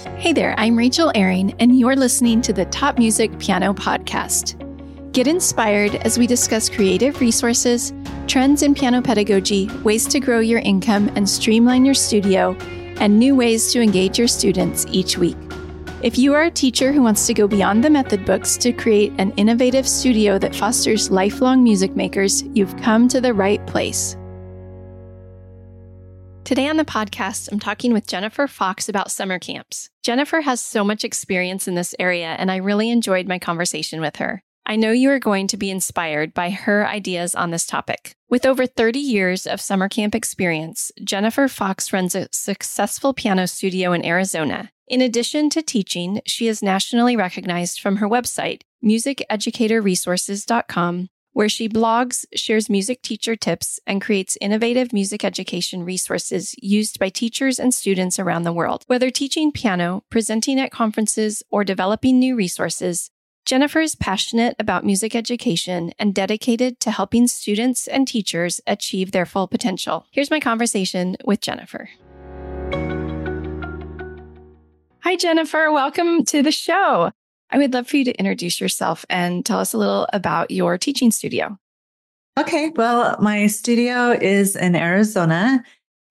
Hey there, I'm Rachel Airing, and you're listening to the Top Music Piano Podcast. Get inspired as we discuss creative resources, trends in piano pedagogy, ways to grow your income and streamline your studio, and new ways to engage your students each week. If you are a teacher who wants to go beyond the method books to create an innovative studio that fosters lifelong music makers, you've come to the right place. Today on the podcast, I'm talking with Jennifer Foxx about summer camps. Jennifer has so much experience in this area, and I really enjoyed my conversation with her. I know you are going to be inspired by her ideas on this topic. With over 30 years of summer camp experience, Jennifer Foxx runs a successful piano studio in Arizona. In addition to teaching, she is nationally recognized from her website, musiceducatorresources.com, where she blogs, shares music teacher tips, and creates innovative music education resources used by teachers and students around the world. Whether teaching piano, presenting at conferences, or developing new resources, Jennifer is passionate about music education and dedicated to helping students and teachers achieve their full potential. Here's my conversation with Jennifer. Hi, Jennifer. Welcome to the show. I would love for you to introduce yourself and tell us a little about your teaching studio. Okay. Well, my studio is in Arizona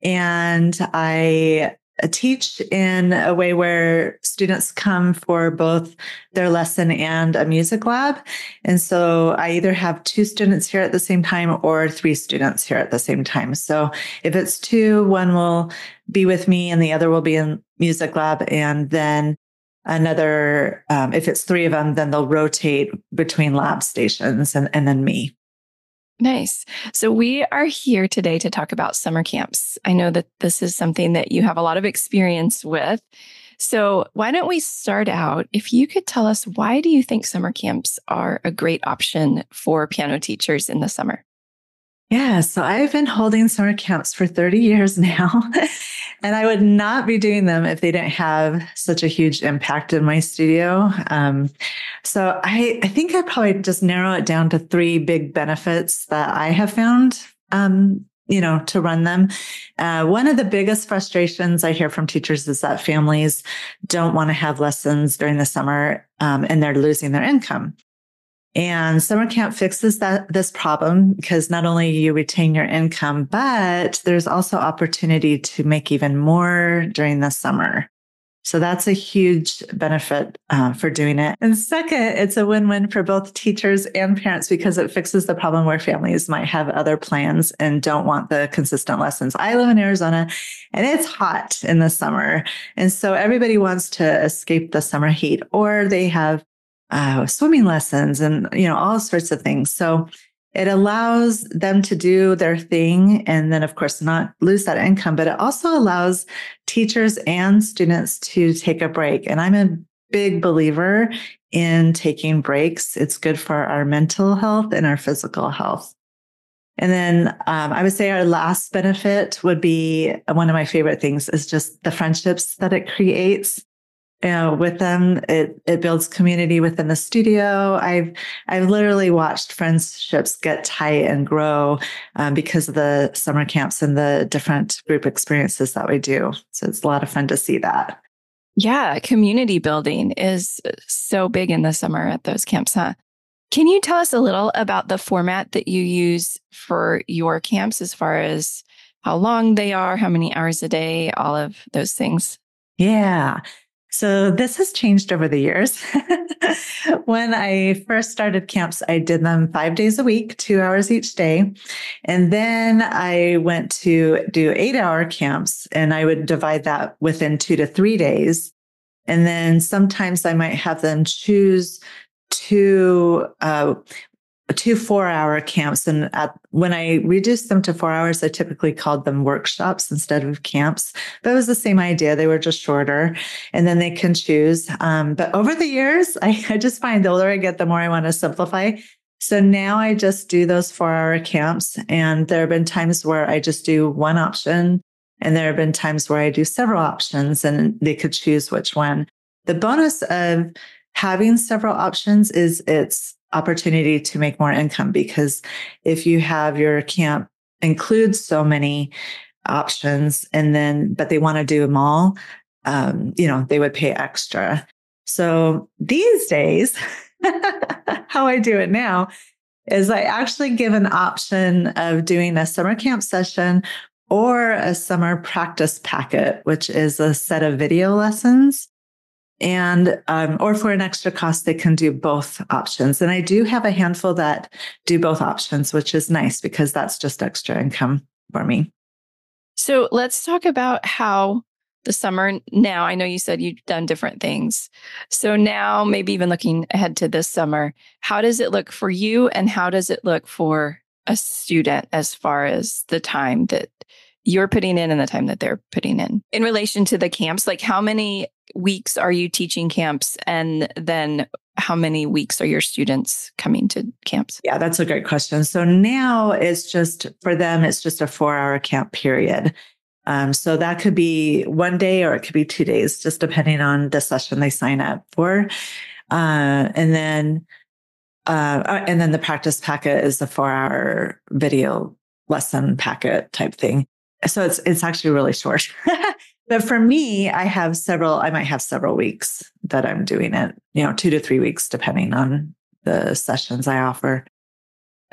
and I uh, teach in a way where students come for both their lesson and a music lab. And so I either have two students here at the same time or three students here at the same time. So if it's two, one will be with me and the other will be in music lab. And then another, um, if it's three of them, then they'll rotate between lab stations and, and then me. Nice. So, we are here today to talk about summer camps. I know that this is something that you have a lot of experience with. So, why don't we start out? If you could tell us why do you think summer camps are a great option for piano teachers in the summer? Yeah, so I've been holding summer camps for 30 years now, and I would not be doing them if they didn't have such a huge impact in my studio. Um, so I, I think I'd probably just narrow it down to three big benefits that I have found, um, you know, to run them. Uh, one of the biggest frustrations I hear from teachers is that families don't want to have lessons during the summer um, and they're losing their income. And summer camp fixes that this problem because not only you retain your income, but there's also opportunity to make even more during the summer. So that's a huge benefit uh, for doing it. And second, it's a win-win for both teachers and parents because it fixes the problem where families might have other plans and don't want the consistent lessons. I live in Arizona and it's hot in the summer. And so everybody wants to escape the summer heat or they have uh, swimming lessons and you know all sorts of things. So it allows them to do their thing and then of course not lose that income but it also allows teachers and students to take a break. And i'm a big believer in taking breaks. It's good for our mental health and our physical health. And then um, I would say our last benefit would be one of my favorite things is just the friendships that it creates with them. It it builds community within the studio. I've I've literally watched friendships get tight and grow um, because of the summer camps and the different group experiences that we do. So it's a lot of fun to see that. Yeah, community building is so big in the summer at those camps, huh? Can you tell us a little about the format that you use for your camps as far as how long they are, how many hours a day, all of those things? Yeah. So this has changed over the years. when I first started camps, I did them five days a week, two hours each day. And then I went to do eight hour camps and I would divide that within two to three days. And then sometimes I might have them choose two uh, two four hour camps. And at, when I reduced them to four hours, I typically called them workshops instead of camps. But it was the same idea. They were just shorter and then they can choose. Um, but over the years, I, I just find the older I get, the more I want to simplify. So now I just do those four hour camps. And there have been times where I just do one option. And there have been times where I do several options and they could choose which one. The bonus of having several options is it's opportunity to make more income because if you have your camp includes so many options and then but they want to do them all um, you know, they would pay extra. So these days, how I do it now is I actually give an option of doing a summer camp session or a summer practice packet, which is a set of video lessons. And, um, or for an extra cost, they can do both options. And I do have a handful that do both options, which is nice because that's just extra income for me. So let's talk about how the summer now, I know you said you've done different things. So now, maybe even looking ahead to this summer, how does it look for you and how does it look for a student as far as the time that you're putting in and the time that they're putting in in relation to the camps like how many weeks are you teaching camps? And then how many weeks are your students coming to camps? Yeah that's a great question. So now it's just for them it's just a four hour camp period. Um, so that could be one day or it could be two days just depending on the session they sign up for. Uh, and then uh, uh and then the practice packet is a four hour video lesson packet type thing. So it's it's actually really short. but for me, I have several. I might have several weeks that I'm doing it. You know, two to three weeks, depending on the sessions I offer.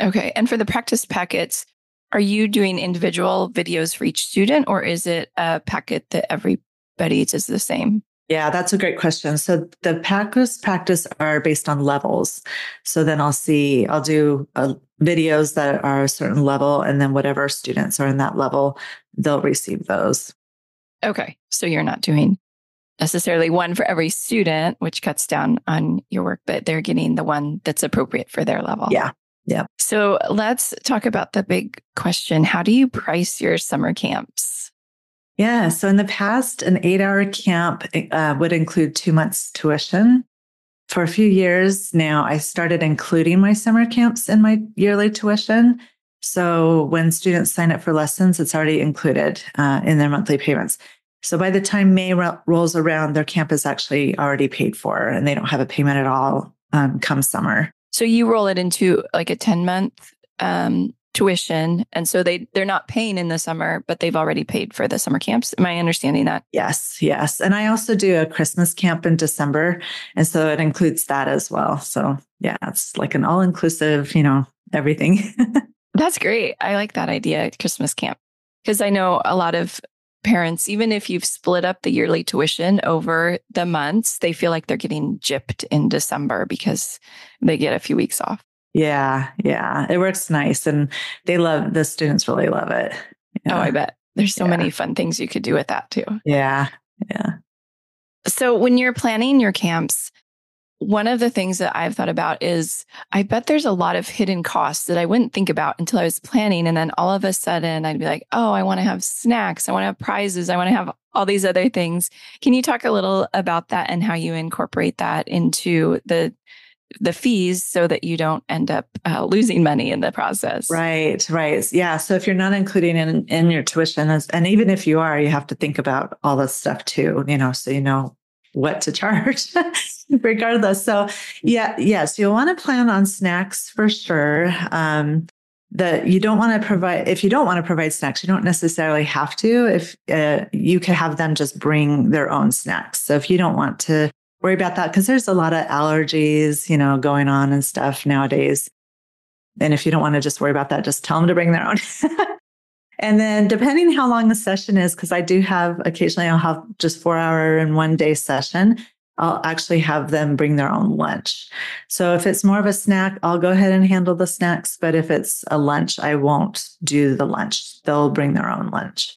Okay, and for the practice packets, are you doing individual videos for each student, or is it a packet that everybody does the same? Yeah, that's a great question. So the practice practice are based on levels. So then I'll see, I'll do uh, videos that are a certain level, and then whatever students are in that level, they'll receive those. Okay. So you're not doing necessarily one for every student, which cuts down on your work, but they're getting the one that's appropriate for their level. Yeah. Yeah. So let's talk about the big question How do you price your summer camps? Yeah. So in the past, an eight hour camp uh, would include two months tuition. For a few years now, I started including my summer camps in my yearly tuition. So when students sign up for lessons, it's already included uh, in their monthly payments. So by the time May ro- rolls around, their camp is actually already paid for and they don't have a payment at all um, come summer. So you roll it into like a 10 month um, tuition and so they they're not paying in the summer but they've already paid for the summer camps. Am i understanding that? Yes yes. And i also do a christmas camp in december and so it includes that as well. So yeah it's like an all inclusive you know everything that's great i like that idea christmas camp because i know a lot of parents even if you've split up the yearly tuition over the months they feel like they're getting gypped in december because they get a few weeks off yeah, yeah. It works nice. And they love the students really love it. Yeah. Oh, I bet. There's so yeah. many fun things you could do with that too. Yeah. Yeah. So when you're planning your camps, one of the things that I've thought about is I bet there's a lot of hidden costs that I wouldn't think about until I was planning. And then all of a sudden I'd be like, oh, I want to have snacks. I want to have prizes. I want to have all these other things. Can you talk a little about that and how you incorporate that into the the fees so that you don't end up uh, losing money in the process. Right, right. Yeah. So if you're not including in, in your tuition, and even if you are, you have to think about all this stuff too, you know, so you know what to charge regardless. So yeah, yes, you'll want to plan on snacks for sure. Um, that you don't want to provide if you don't want to provide snacks you don't necessarily have to if uh, you could have them just bring their own snacks so if you don't want to worry about that because there's a lot of allergies, you know, going on and stuff nowadays. And if you don't want to just worry about that, just tell them to bring their own. and then depending how long the session is, because I do have occasionally I'll have just four hour and one day session. I'll actually have them bring their own lunch. So if it's more of a snack, I'll go ahead and handle the snacks. But if it's a lunch, I won't do the lunch. They'll bring their own lunch.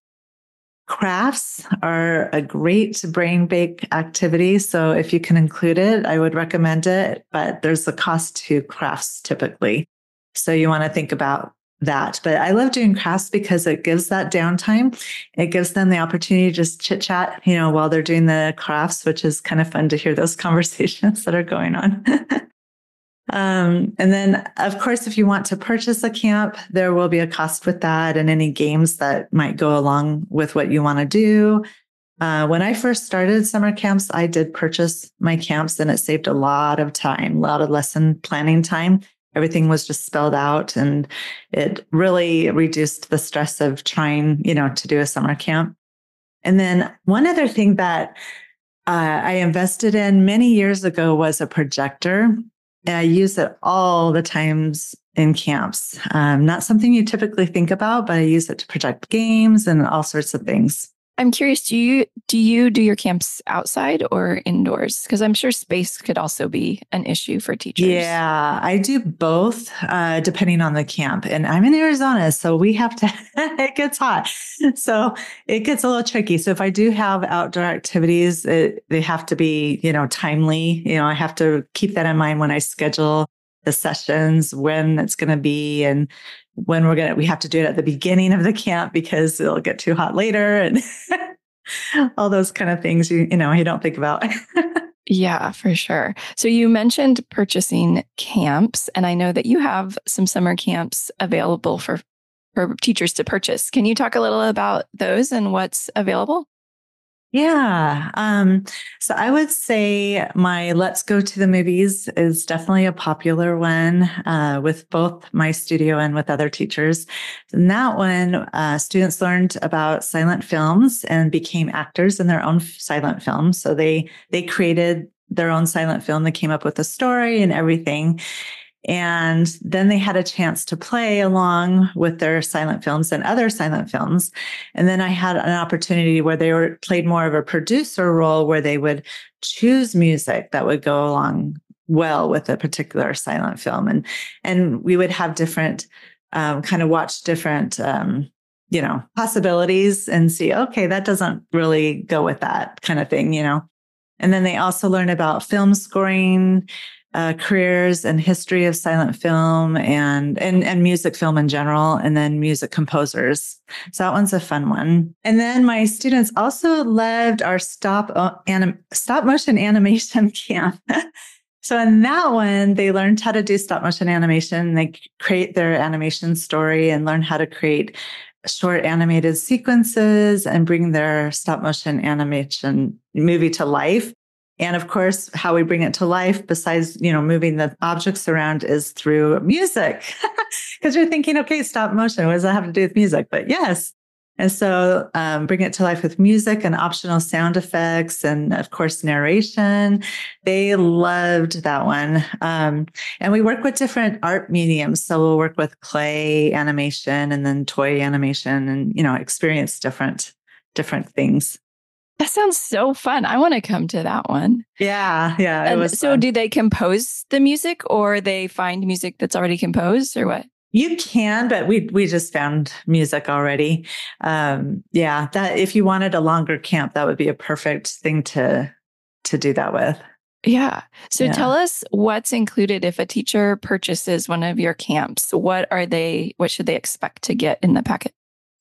Crafts are a great brain break activity. So if you can include it, I would recommend it, but there's a cost to crafts typically. So you want to think about that. But I love doing crafts because it gives that downtime. It gives them the opportunity to just chit chat, you know, while they're doing the crafts, which is kind of fun to hear those conversations that are going on. Um, and then, of course, if you want to purchase a camp, there will be a cost with that and any games that might go along with what you want to do. Uh, when I first started summer camps, I did purchase my camps and it saved a lot of time, a lot of lesson planning time. Everything was just spelled out and it really reduced the stress of trying, you know, to do a summer camp. And then one other thing that uh, I invested in many years ago was a projector. And I use it all the times in camps. Um, not something you typically think about, but I use it to project games and all sorts of things. I'm curious, do you do you do your camps outside or indoors? Because I'm sure space could also be an issue for teachers. Yeah, I do both, uh, depending on the camp. And I'm in Arizona, so we have to. it gets hot, so it gets a little tricky. So if I do have outdoor activities, it, they have to be, you know, timely. You know, I have to keep that in mind when I schedule the sessions, when it's going to be, and when we're to, we have to do it at the beginning of the camp because it'll get too hot later and all those kind of things you, you know, you don't think about. yeah, for sure. So you mentioned purchasing camps, and I know that you have some summer camps available for for teachers to purchase. Can you talk a little about those and what's available? Yeah. Um, so I would say my Let's Go to the Movies is definitely a popular one uh, with both my studio and with other teachers. In that one, uh, students learned about silent films and became actors in their own silent films. So they they created their own silent film. They came up with a story and everything. And then they had a chance to play along with their silent films and other silent films. And then I had an opportunity where they were played more of a producer role where they would choose music that would go along well with a particular silent film. And, and we would have different, um, kind of watch different, um, you know, possibilities and see, okay, that doesn't really go with that kind of thing, you know. And then they also learn about film scoring uh, careers and history of silent film and, and and music film in general, and then music composers. So that one's a fun one. And then my students also loved our stop uh, anim, stop motion animation camp. so in that one, they learned how to do stop motion animation. They create their animation story and learn how to create short animated sequences and bring their stop motion animation movie to life. And of course, how we bring it to life, besides, you know, moving the objects around is through music. Because you're thinking, okay, stop motion, what does that have to do with music? But yes. And so um, bring it to life with music and optional sound effects and of course narration. They loved that one. Um, and we work with different art mediums. So we'll work with clay animation and then toy animation and, you know, experience different, different things. That sounds so fun. I want to come to that one. Yeah, yeah. and so, fun. do they compose the music, or they find music that's already composed, or what? You can, but we we just found music already. Um, yeah, that if you wanted a longer camp, that would be a perfect thing to to do that with. Yeah. So yeah. tell us what's included if a teacher purchases one of your camps. What are they? What should they expect to get in the packet?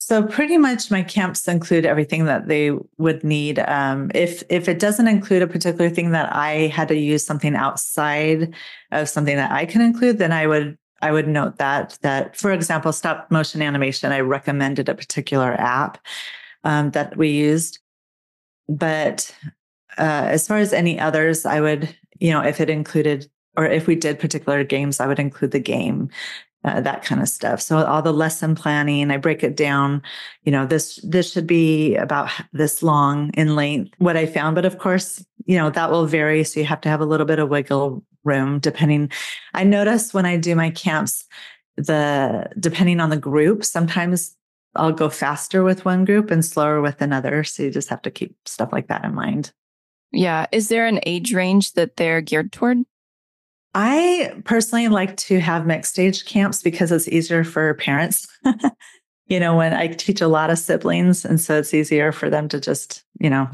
So pretty much my camps include everything that they would need. Um, if if it doesn't include a particular thing that I had to use something outside of something that I can include, then I would I would note that that for example, stop motion animation, I recommended a particular app um, that we used. But uh, as far as any others, I would you know if it included or if we did particular games, I would include the game uh, that kind of stuff. So all the lesson planning, I break it down. You know, this this should be about this long in length. What I found, but of course, you know that will vary. So you have to have a little bit of wiggle room depending. I notice when I do my camps, the depending on the group, sometimes I'll go faster with one group and slower with another. So you just have to keep stuff like that in mind. Yeah. Is there an age range that they're geared toward? I personally like to have mixed age camps because it's easier for parents. you know, when I teach a lot of siblings, and so it's easier for them to just, you know,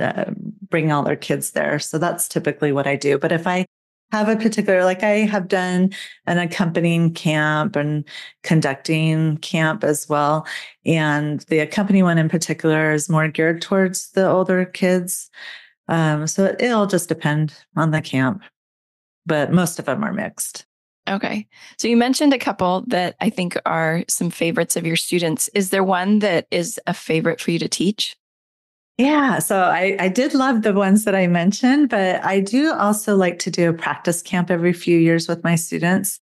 uh, bring all their kids there. So that's typically what I do. But if I have a particular, like I have done an accompanying camp and conducting camp as well. And the accompanying one in particular is more geared towards the older kids. Um, so it'll just depend on the camp but most of them are mixed. Okay. So you mentioned a couple that I think are some favorites of your students. Is there one that is a favorite for you to teach? Yeah, so I, I did love the ones that I mentioned, but I do also like to do a practice camp every few years with my students.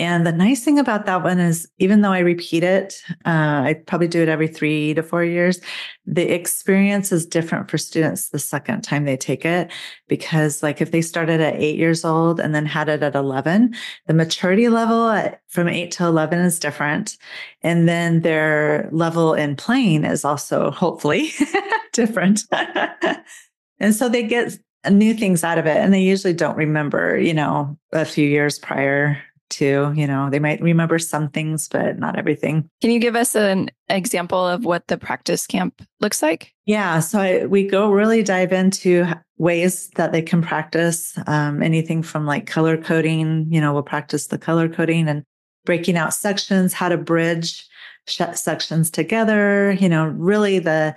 And the nice thing about that one is, even though I repeat it, uh, I probably do it every three to four years. The experience is different for students the second time they take it because, like, if they started at eight years old and then had it at 11, the maturity level at, from eight to 11 is different. And then their level in playing is also hopefully different. and so they get new things out of it and they usually don't remember, you know, a few years prior too. You know, they might remember some things, but not everything. Can you give us an example of what the practice camp looks like? Yeah. So I, we go really dive into ways that they can practice um, anything from like color coding. You know, we'll practice the color coding and breaking out sections, how to bridge sections together, you know, really the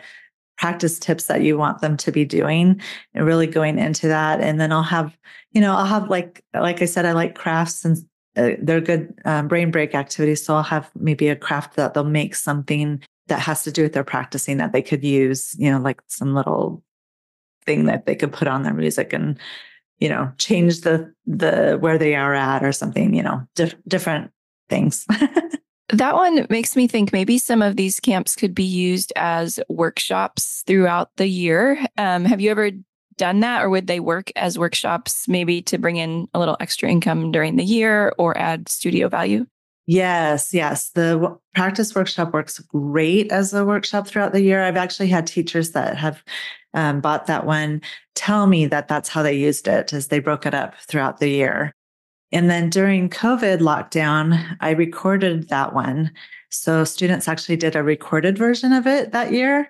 practice tips that you want them to be doing and really going into that and then i'll have you know i'll have like like i said i like crafts and uh, they're good um, brain break activities. So I'll have maybe a craft that they'll make something that has to do with their practicing that they could use, you know, like some little thing that they could put on their music and, you know, change the, the, where they are at or something, you know, dif- different things. that one makes me think maybe some of these camps could be used as workshops throughout the year. Um, have you ever done that or would they work as workshops maybe to bring in a little extra income during the year or add studio value? Yes, yes. The practice workshop works great as a workshop throughout the year. I've actually had teachers that have um, bought that one tell me that that's how they used it, as they broke it up throughout the year. And then during COVID lockdown, I recorded that one. So students actually did a recorded version of it that year.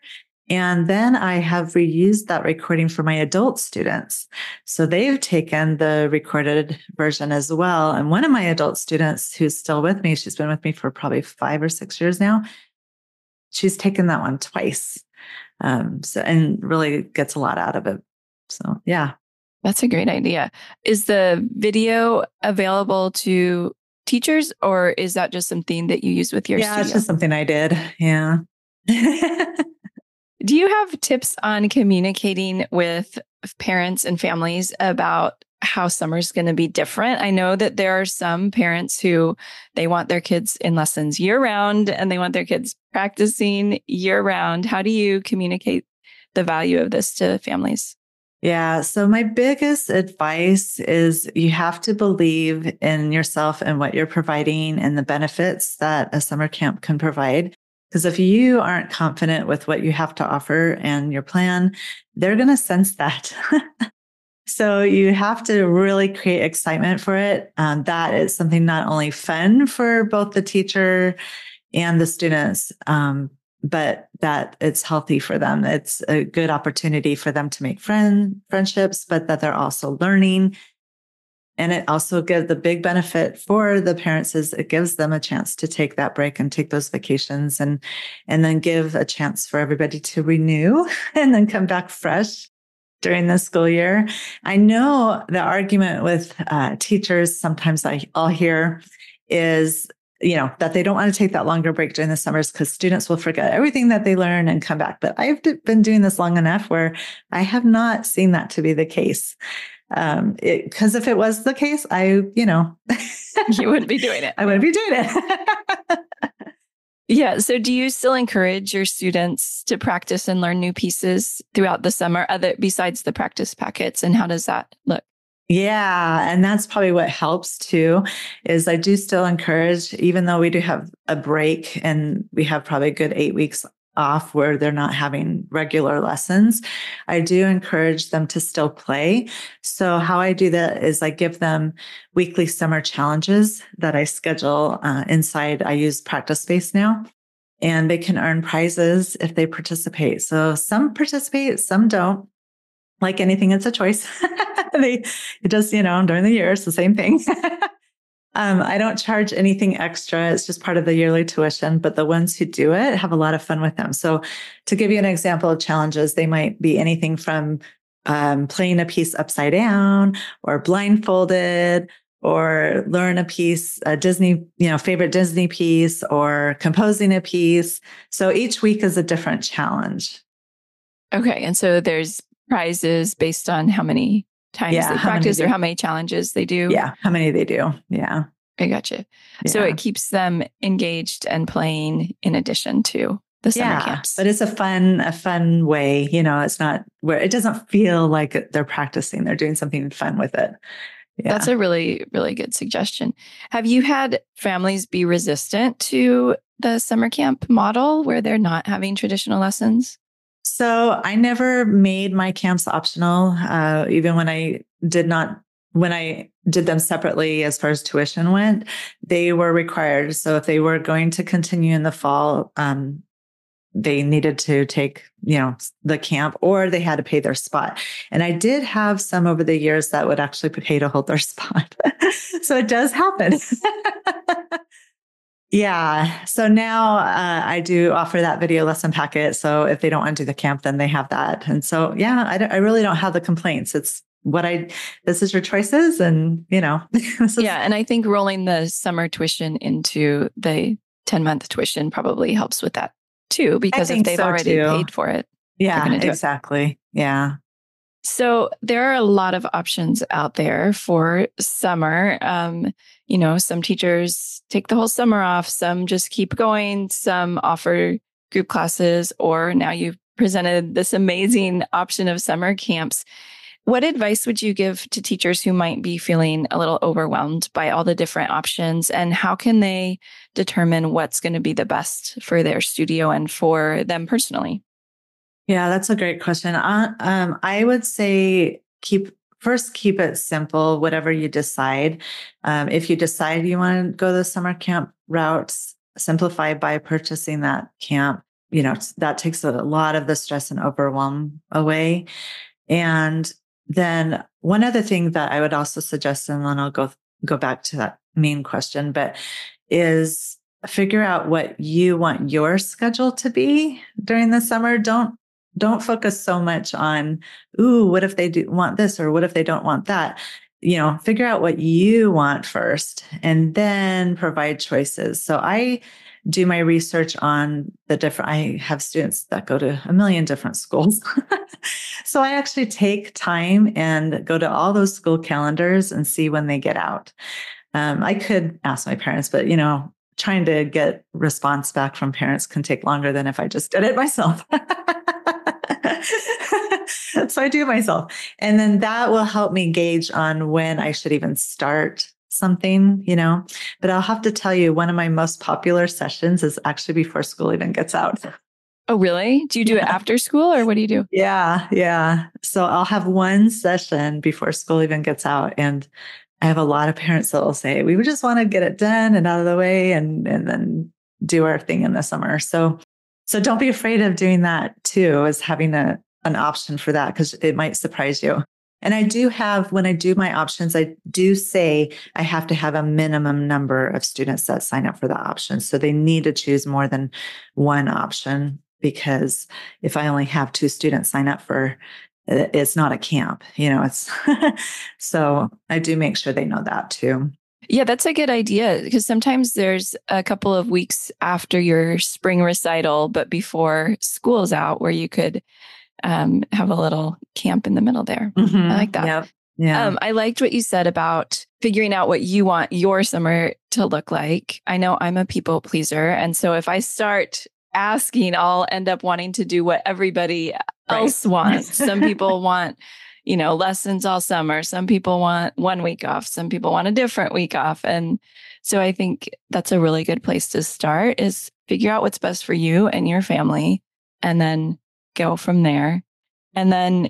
And then I have reused that recording for my adult students. So they've taken the recorded version as well. And one of my adult students who's still with me, she's been with me for probably five or six years now. She's taken that one twice. Um, so, and really gets a lot out of it. So, yeah. That's a great idea. Is the video available to teachers or is that just something that you use with your students? yeah, studio? it's just something I did. Yeah. Do you have tips on communicating with parents and families about how summer's going to be different? I know that there are some parents who they want their kids in lessons year round and they want their kids practicing year round. How do you communicate the value of this to families? Yeah. So, my biggest advice is you have to believe in yourself and what you're providing and the benefits that a summer camp can provide. Because if you aren't confident with what you have to offer and your plan, they're going to sense that. so you have to really create excitement for it. Um, that is something not only fun for both the teacher and the students, um, but that it's healthy for them. It's a good opportunity for them to make friend friendships, but that they're also learning and it also gives the big benefit for the parents is it gives them a chance to take that break and take those vacations and and then give a chance for everybody to renew and then come back fresh during the school year. I know the argument with uh, teachers sometimes I, I'll hear is you know that they don't want to take that longer break during the summers because students will forget everything that they learn and come back but i've been doing this long enough where i have not seen that to be the case um because if it was the case i you know you wouldn't be doing it. I wouldn't be doing it. Yeah so do you still encourage your students to practice and learn new pieces throughout the summer other besides the practice packets and how does that look? Yeah, and that's probably what helps too is I do still encourage even though we do have a break and we have probably a good 8 weeks off where they're not having regular lessons, I do encourage them to still play. So, how I do that is I give them weekly summer challenges that I schedule uh, inside. I use Practice Space now, and they can earn prizes if they participate. So, some participate, some don't. Like anything, it's a choice. they, it does, you know, during the year, it's the same thing. Um, I don't charge anything extra. It's just part of the yearly tuition, but the ones who do it have a lot of fun with them. So, to give you an example of challenges, they might be anything from um, playing a piece upside down or blindfolded or learn a piece, a Disney, you know, favorite Disney piece or composing a piece. So each week is a different challenge. Okay. And so there's prizes based on how many times yeah, they practice or how many challenges they do. Yeah, how many they do. Yeah. I gotcha. Yeah. So it keeps them engaged and playing in addition to the summer yeah, camps. But it's a fun, a fun way. You know, it's not where it doesn't feel like they're practicing. They're doing something fun with it. Yeah. That's a really, really good suggestion. Have you had families be resistant to the summer camp model where they're not having traditional lessons? So I never made my camps optional, uh, even when I did not when I did them separately as far as tuition went, they were required. So if they were going to continue in the fall, um, they needed to take, you know, the camp or they had to pay their spot. And I did have some over the years that would actually pay to hold their spot. so it does happen. yeah. So now uh, I do offer that video lesson packet. So if they don't want to do the camp, then they have that. And so, yeah, I, I really don't have the complaints. It's what I, this is your choices. And, you know, is- yeah. And I think rolling the summer tuition into the 10 month tuition probably helps with that too, because if they've so already too. paid for it. Yeah, exactly. It. Yeah. So there are a lot of options out there for summer. Um, you know, some teachers take the whole summer off, some just keep going, some offer group classes, or now you've presented this amazing option of summer camps. What advice would you give to teachers who might be feeling a little overwhelmed by all the different options? And how can they determine what's going to be the best for their studio and for them personally? Yeah, that's a great question. Uh, um, I would say keep first keep it simple. Whatever you decide, um, if you decide you want to go the summer camp routes, simplify by purchasing that camp. You know that takes a lot of the stress and overwhelm away. And then one other thing that I would also suggest, and then I'll go go back to that main question, but is figure out what you want your schedule to be during the summer. Don't don't focus so much on, ooh, what if they do want this or what if they don't want that? You know, figure out what you want first and then provide choices. So I do my research on the different i have students that go to a million different schools so i actually take time and go to all those school calendars and see when they get out um, i could ask my parents but you know trying to get response back from parents can take longer than if i just did it myself so i do it myself and then that will help me gauge on when i should even start something, you know. But I'll have to tell you, one of my most popular sessions is actually before school even gets out. Oh, really? Do you do yeah. it after school or what do you do? Yeah, yeah. So I'll have one session before school even gets out. And I have a lot of parents that will say, we just want to get it done and out of the way and, and then do our thing in the summer. So so don't be afraid of doing that too, as having a an option for that because it might surprise you. And I do have, when I do my options, I do say I have to have a minimum number of students that sign up for the option. So they need to choose more than one option because if I only have two students sign up for it's not a camp, you know, it's so I do make sure they know that too. Yeah, that's a good idea because sometimes there's a couple of weeks after your spring recital, but before school's out where you could um, have a little camp in the middle there. Mm-hmm. I like that. Yep. Yeah. Um, I liked what you said about figuring out what you want your summer to look like. I know I'm a people pleaser. And so if I start asking, I'll end up wanting to do what everybody else wants. Some people want, you know, lessons all summer. Some people want one week off. Some people want a different week off. And so I think that's a really good place to start is figure out what's best for you and your family and then go from there. And then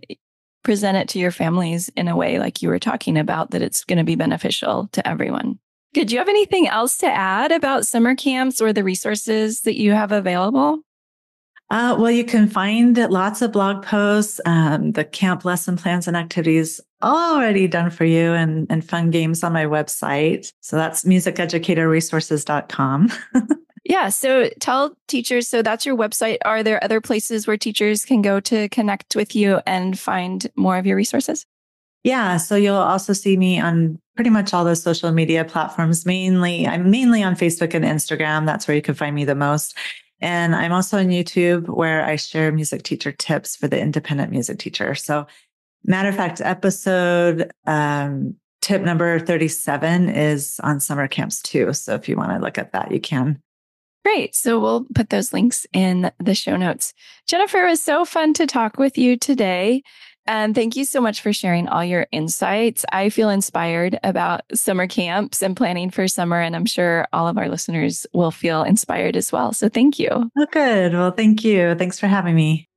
present it to your families in a way like you were talking about that it's going to be beneficial to everyone. Did you have anything else to add about summer camps or the resources that you have available? Uh, well, you can find lots of blog posts, um, the camp lesson plans and activities already done for you and, and fun games on my website. So that's musiceducatorresources.com. Yeah. So tell teachers, so that's your website. Are there other places where teachers can go to connect with you and find more of your resources? Yeah. So you'll also see me on pretty much all the social media platforms. Mainly, I'm mainly on Facebook and Instagram. That's where you can find me the most. And I'm also on YouTube where I share music teacher tips for the independent music teacher. So, matter of fact, episode um, tip number 37 is on summer camps too. So if you want to look at that, you can. Great. So we'll put those links in the show notes. Jennifer, it was so fun to talk with you today. And thank you so much for sharing all your insights. I feel inspired about summer camps and planning for summer, and I'm sure all of our listeners will feel inspired as well. So thank you. Oh, good. Well, thank you. Thanks for having me.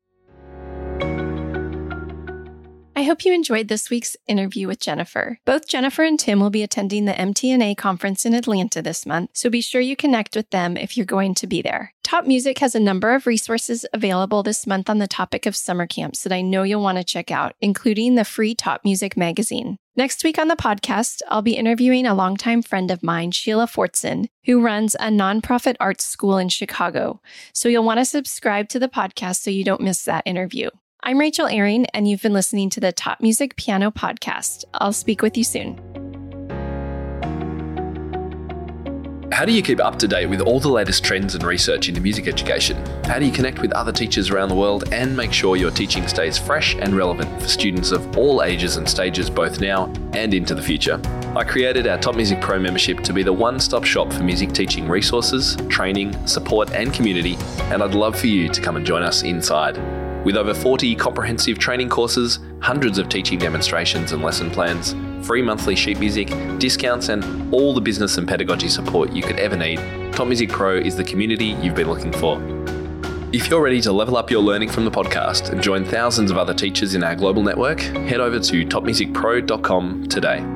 I hope you enjoyed this week's interview with Jennifer. Both Jennifer and Tim will be attending the MTNA conference in Atlanta this month, so be sure you connect with them if you're going to be there. Top Music has a number of resources available this month on the topic of summer camps that I know you'll want to check out, including the free Top Music magazine. Next week on the podcast, I'll be interviewing a longtime friend of mine, Sheila Fortson, who runs a nonprofit arts school in Chicago. So you'll want to subscribe to the podcast so you don't miss that interview. I'm Rachel Aaron, and you've been listening to the Top Music Piano Podcast. I'll speak with you soon. How do you keep up to date with all the latest trends and research into music education? How do you connect with other teachers around the world and make sure your teaching stays fresh and relevant for students of all ages and stages, both now and into the future? I created our Top Music Pro membership to be the one stop shop for music teaching resources, training, support, and community, and I'd love for you to come and join us inside. With over 40 comprehensive training courses, hundreds of teaching demonstrations and lesson plans, free monthly sheet music, discounts, and all the business and pedagogy support you could ever need, Top Music Pro is the community you've been looking for. If you're ready to level up your learning from the podcast and join thousands of other teachers in our global network, head over to topmusicpro.com today.